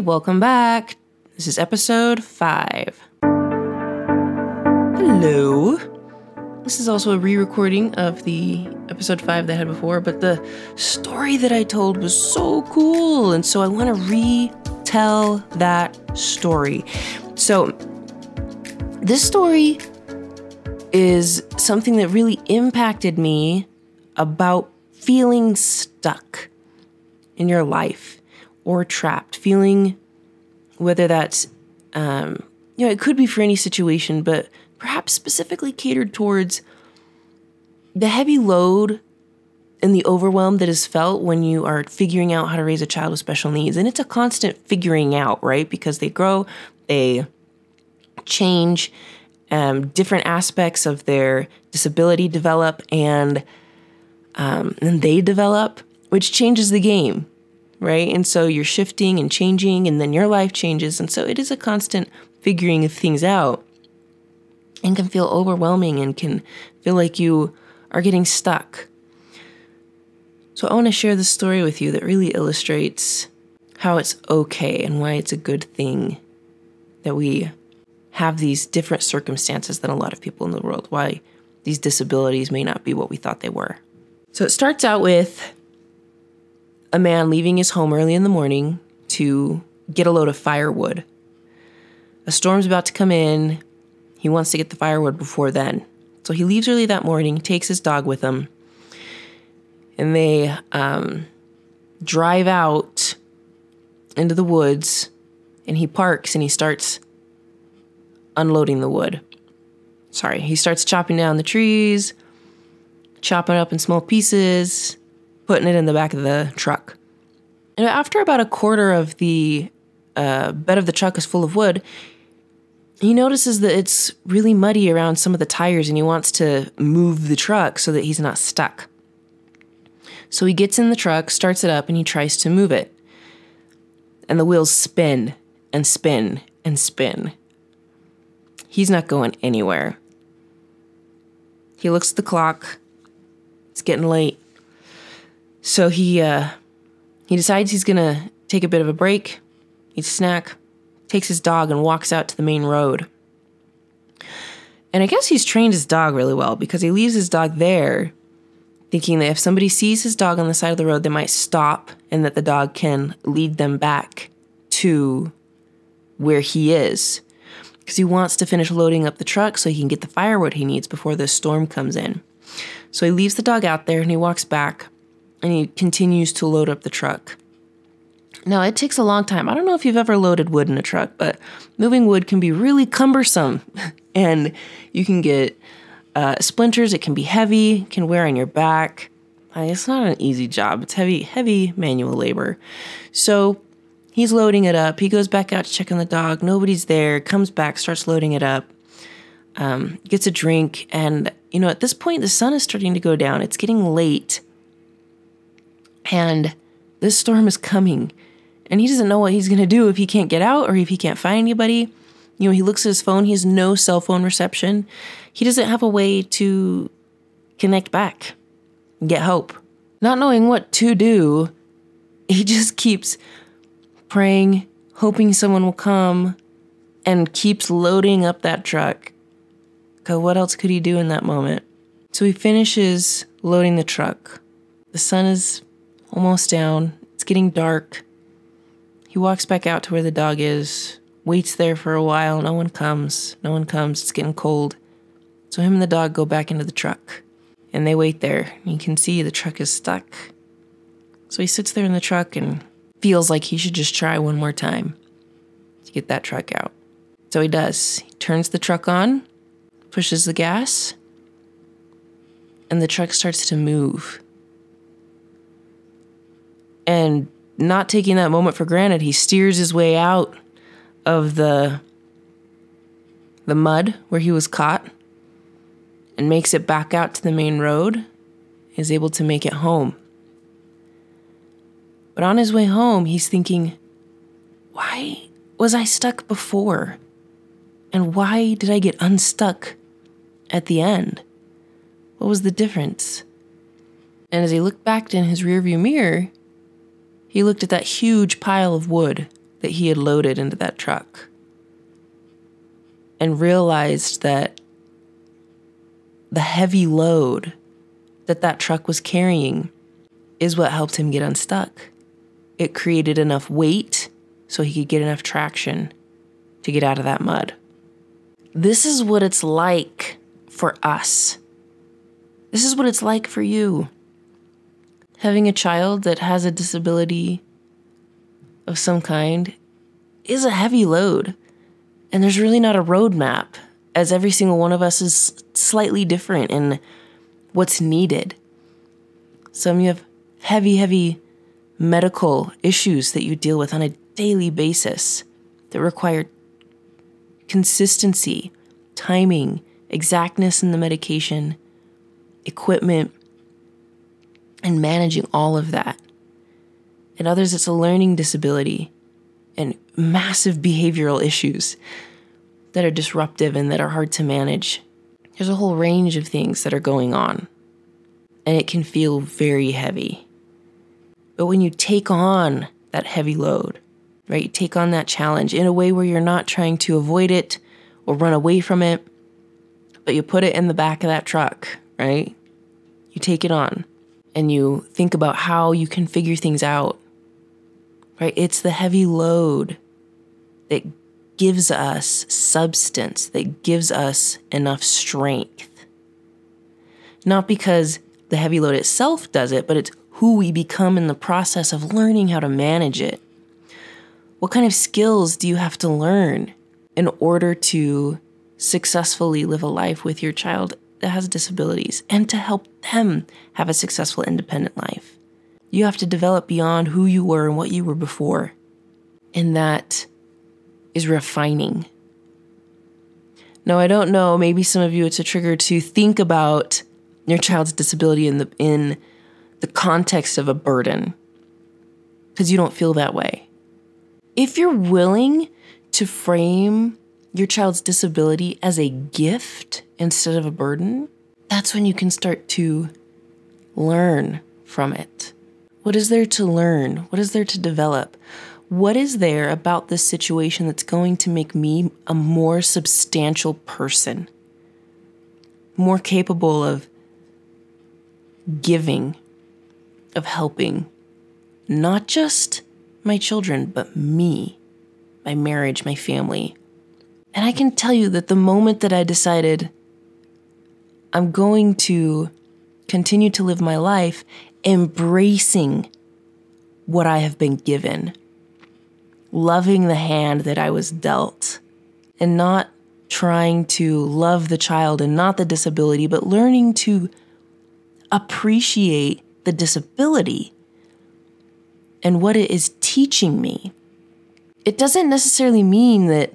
welcome back. This is episode five. Hello. This is also a re recording of the episode five that I had before, but the story that I told was so cool. And so I want to retell that story. So, this story is something that really impacted me about feeling stuck in your life or trapped, feeling whether that's, um, you know, it could be for any situation, but perhaps specifically catered towards the heavy load and the overwhelm that is felt when you are figuring out how to raise a child with special needs. And it's a constant figuring out, right? Because they grow, they change, um, different aspects of their disability develop, and um, and they develop, which changes the game, right? And so you're shifting and changing, and then your life changes, and so it is a constant figuring of things out, and can feel overwhelming, and can feel like you are getting stuck. So I want to share this story with you that really illustrates how it's okay and why it's a good thing that we have these different circumstances than a lot of people in the world, why these disabilities may not be what we thought they were. So it starts out with a man leaving his home early in the morning to get a load of firewood. A storm's about to come in. He wants to get the firewood before then. So he leaves early that morning, takes his dog with him, and they um, drive out into the woods. And he parks and he starts unloading the wood. Sorry, he starts chopping down the trees, chopping up in small pieces, putting it in the back of the truck. And after about a quarter of the uh, bed of the truck is full of wood, he notices that it's really muddy around some of the tires and he wants to move the truck so that he's not stuck. So he gets in the truck, starts it up, and he tries to move it. And the wheels spin and spin and spin. He's not going anywhere. He looks at the clock. It's getting late. So he uh, he decides he's gonna take a bit of a break, eat a snack, takes his dog and walks out to the main road. And I guess he's trained his dog really well because he leaves his dog there, thinking that if somebody sees his dog on the side of the road, they might stop and that the dog can lead them back to where he is. Because he wants to finish loading up the truck so he can get the firewood he needs before the storm comes in. So he leaves the dog out there and he walks back and he continues to load up the truck. Now, it takes a long time. I don't know if you've ever loaded wood in a truck, but moving wood can be really cumbersome and you can get uh, splinters. It can be heavy, can wear on your back. It's not an easy job. It's heavy, heavy manual labor. So he's loading it up. He goes back out to check on the dog. Nobody's there. Comes back, starts loading it up. Um, gets a drink, and you know at this point the sun is starting to go down. It's getting late, and this storm is coming and he doesn't know what he's going to do if he can't get out or if he can't find anybody. You know, he looks at his phone, he has no cell phone reception. He doesn't have a way to connect back, get hope. Not knowing what to do, he just keeps praying, hoping someone will come, and keeps loading up that truck. Because what else could he do in that moment? So he finishes loading the truck. The sun is almost down, it's getting dark. He walks back out to where the dog is, waits there for a while. No one comes. No one comes. It's getting cold. So him and the dog go back into the truck. And they wait there. You can see the truck is stuck. So he sits there in the truck and feels like he should just try one more time to get that truck out. So he does. He turns the truck on, pushes the gas, and the truck starts to move. And not taking that moment for granted, he steers his way out of the the mud where he was caught and makes it back out to the main road, is able to make it home. But on his way home, he's thinking, why was I stuck before? And why did I get unstuck at the end? What was the difference? And as he looked back in his rearview mirror, he looked at that huge pile of wood that he had loaded into that truck and realized that the heavy load that that truck was carrying is what helped him get unstuck. It created enough weight so he could get enough traction to get out of that mud. This is what it's like for us. This is what it's like for you. Having a child that has a disability of some kind is a heavy load. And there's really not a roadmap, as every single one of us is slightly different in what's needed. Some you have heavy, heavy medical issues that you deal with on a daily basis that require consistency, timing, exactness in the medication, equipment, and managing all of that. In others, it's a learning disability and massive behavioral issues that are disruptive and that are hard to manage. There's a whole range of things that are going on, and it can feel very heavy. But when you take on that heavy load, right, you take on that challenge in a way where you're not trying to avoid it or run away from it, but you put it in the back of that truck, right? You take it on and you think about how you can figure things out right? It's the heavy load that gives us substance, that gives us enough strength. Not because the heavy load itself does it, but it's who we become in the process of learning how to manage it. What kind of skills do you have to learn in order to successfully live a life with your child that has disabilities and to help them have a successful independent life? You have to develop beyond who you were and what you were before. And that is refining. Now, I don't know, maybe some of you it's a trigger to think about your child's disability in the in the context of a burden because you don't feel that way. If you're willing to frame your child's disability as a gift instead of a burden, that's when you can start to learn from it. What is there to learn? What is there to develop? What is there about this situation that's going to make me a more substantial person? More capable of giving, of helping, not just my children, but me, my marriage, my family. And I can tell you that the moment that I decided I'm going to continue to live my life embracing what I have been given, loving the hand that I was dealt, and not trying to love the child and not the disability, but learning to appreciate the disability and what it is teaching me. It doesn't necessarily mean that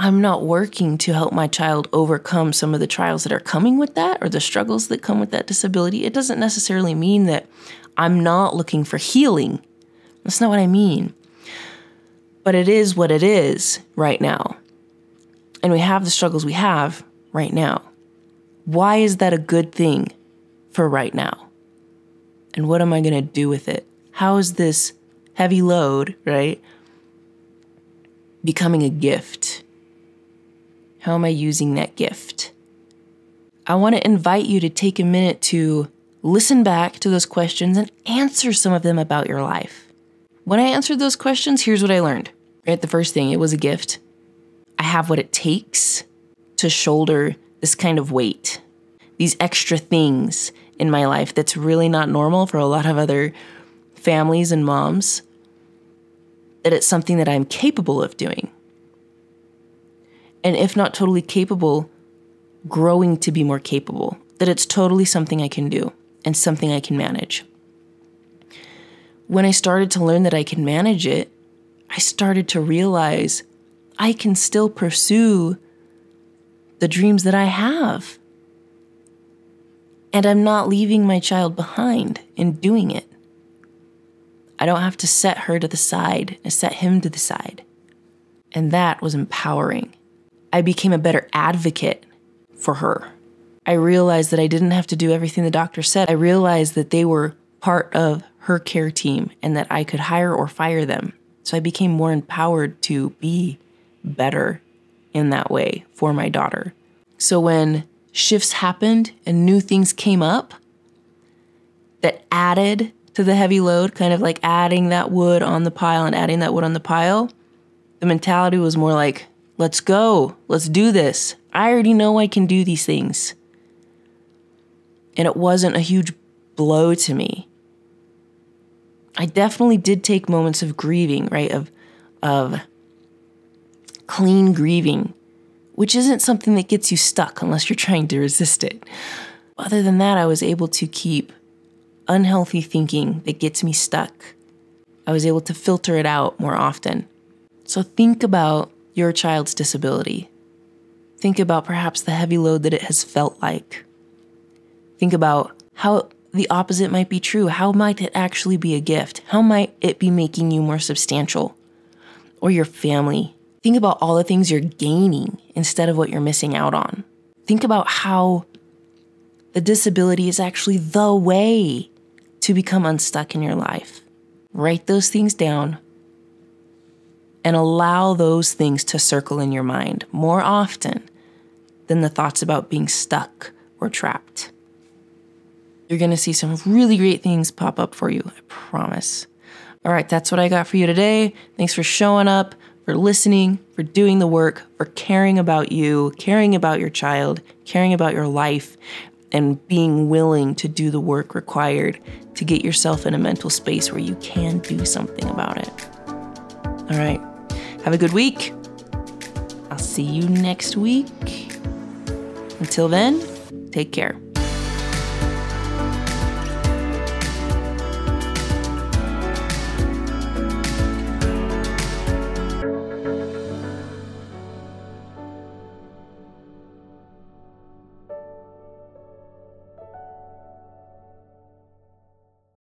I'm not working to help my child overcome some of the trials that are coming with that or the struggles that come with that disability. It doesn't necessarily mean that I'm not looking for healing. That's not what I mean. But it is what it is right now. And we have the struggles we have right now. Why is that a good thing for right now? And what am I going to do with it? How is this heavy load, right, becoming a gift? How am I using that gift? I want to invite you to take a minute to listen back to those questions and answer some of them about your life. When I answered those questions, here's what I learned. Right, the first thing, it was a gift. I have what it takes to shoulder this kind of weight, these extra things in my life that's really not normal for a lot of other families and moms. That it's something that I'm capable of doing and if not totally capable, growing to be more capable, that it's totally something I can do and something I can manage. When I started to learn that I can manage it, I started to realize I can still pursue the dreams that I have. And I'm not leaving my child behind in doing it. I don't have to set her to the side and set him to the side. And that was empowering. I became a better advocate for her. I realized that I didn't have to do everything the doctor said. I realized that they were part of her care team and that I could hire or fire them So I became more empowered to be better in that way for my daughter. So when shifts happened and new things came up that added to the heavy load, kind of like adding that wood on the pile and adding that wood on the pile, the mentality was more like, let's go, let's do this. I already know I can do these things. And it wasn't a huge blow to me. I definitely did take moments of grieving, right? Of of clean grieving, which isn't something that gets you stuck unless you're trying to resist it. Other than that, I was able to keep unhealthy thinking that gets me stuck. I was able to filter it out more often. So think about your child's disability. Think about perhaps the heavy load that it has felt like. Think about how the opposite might be true. How might it actually be a gift? How might it be making you more substantial? Or your family. Think about all the things you're gaining instead of what you're missing out on. Think about how the disability is actually the way to become unstuck in your life. Write those things down and allow those things to circle in your mind more often than the thoughts about being stuck or trapped. You're to see some really great things pop up for you, I promise. All right, that's what I got for you today. Thanks for showing up, for listening, for doing the work, for caring about you, caring about your child, caring about your life, and being willing to do the work required to get yourself in a mental space where you can do something about it. All right, have a good week. I'll see you next week. Until then, take care.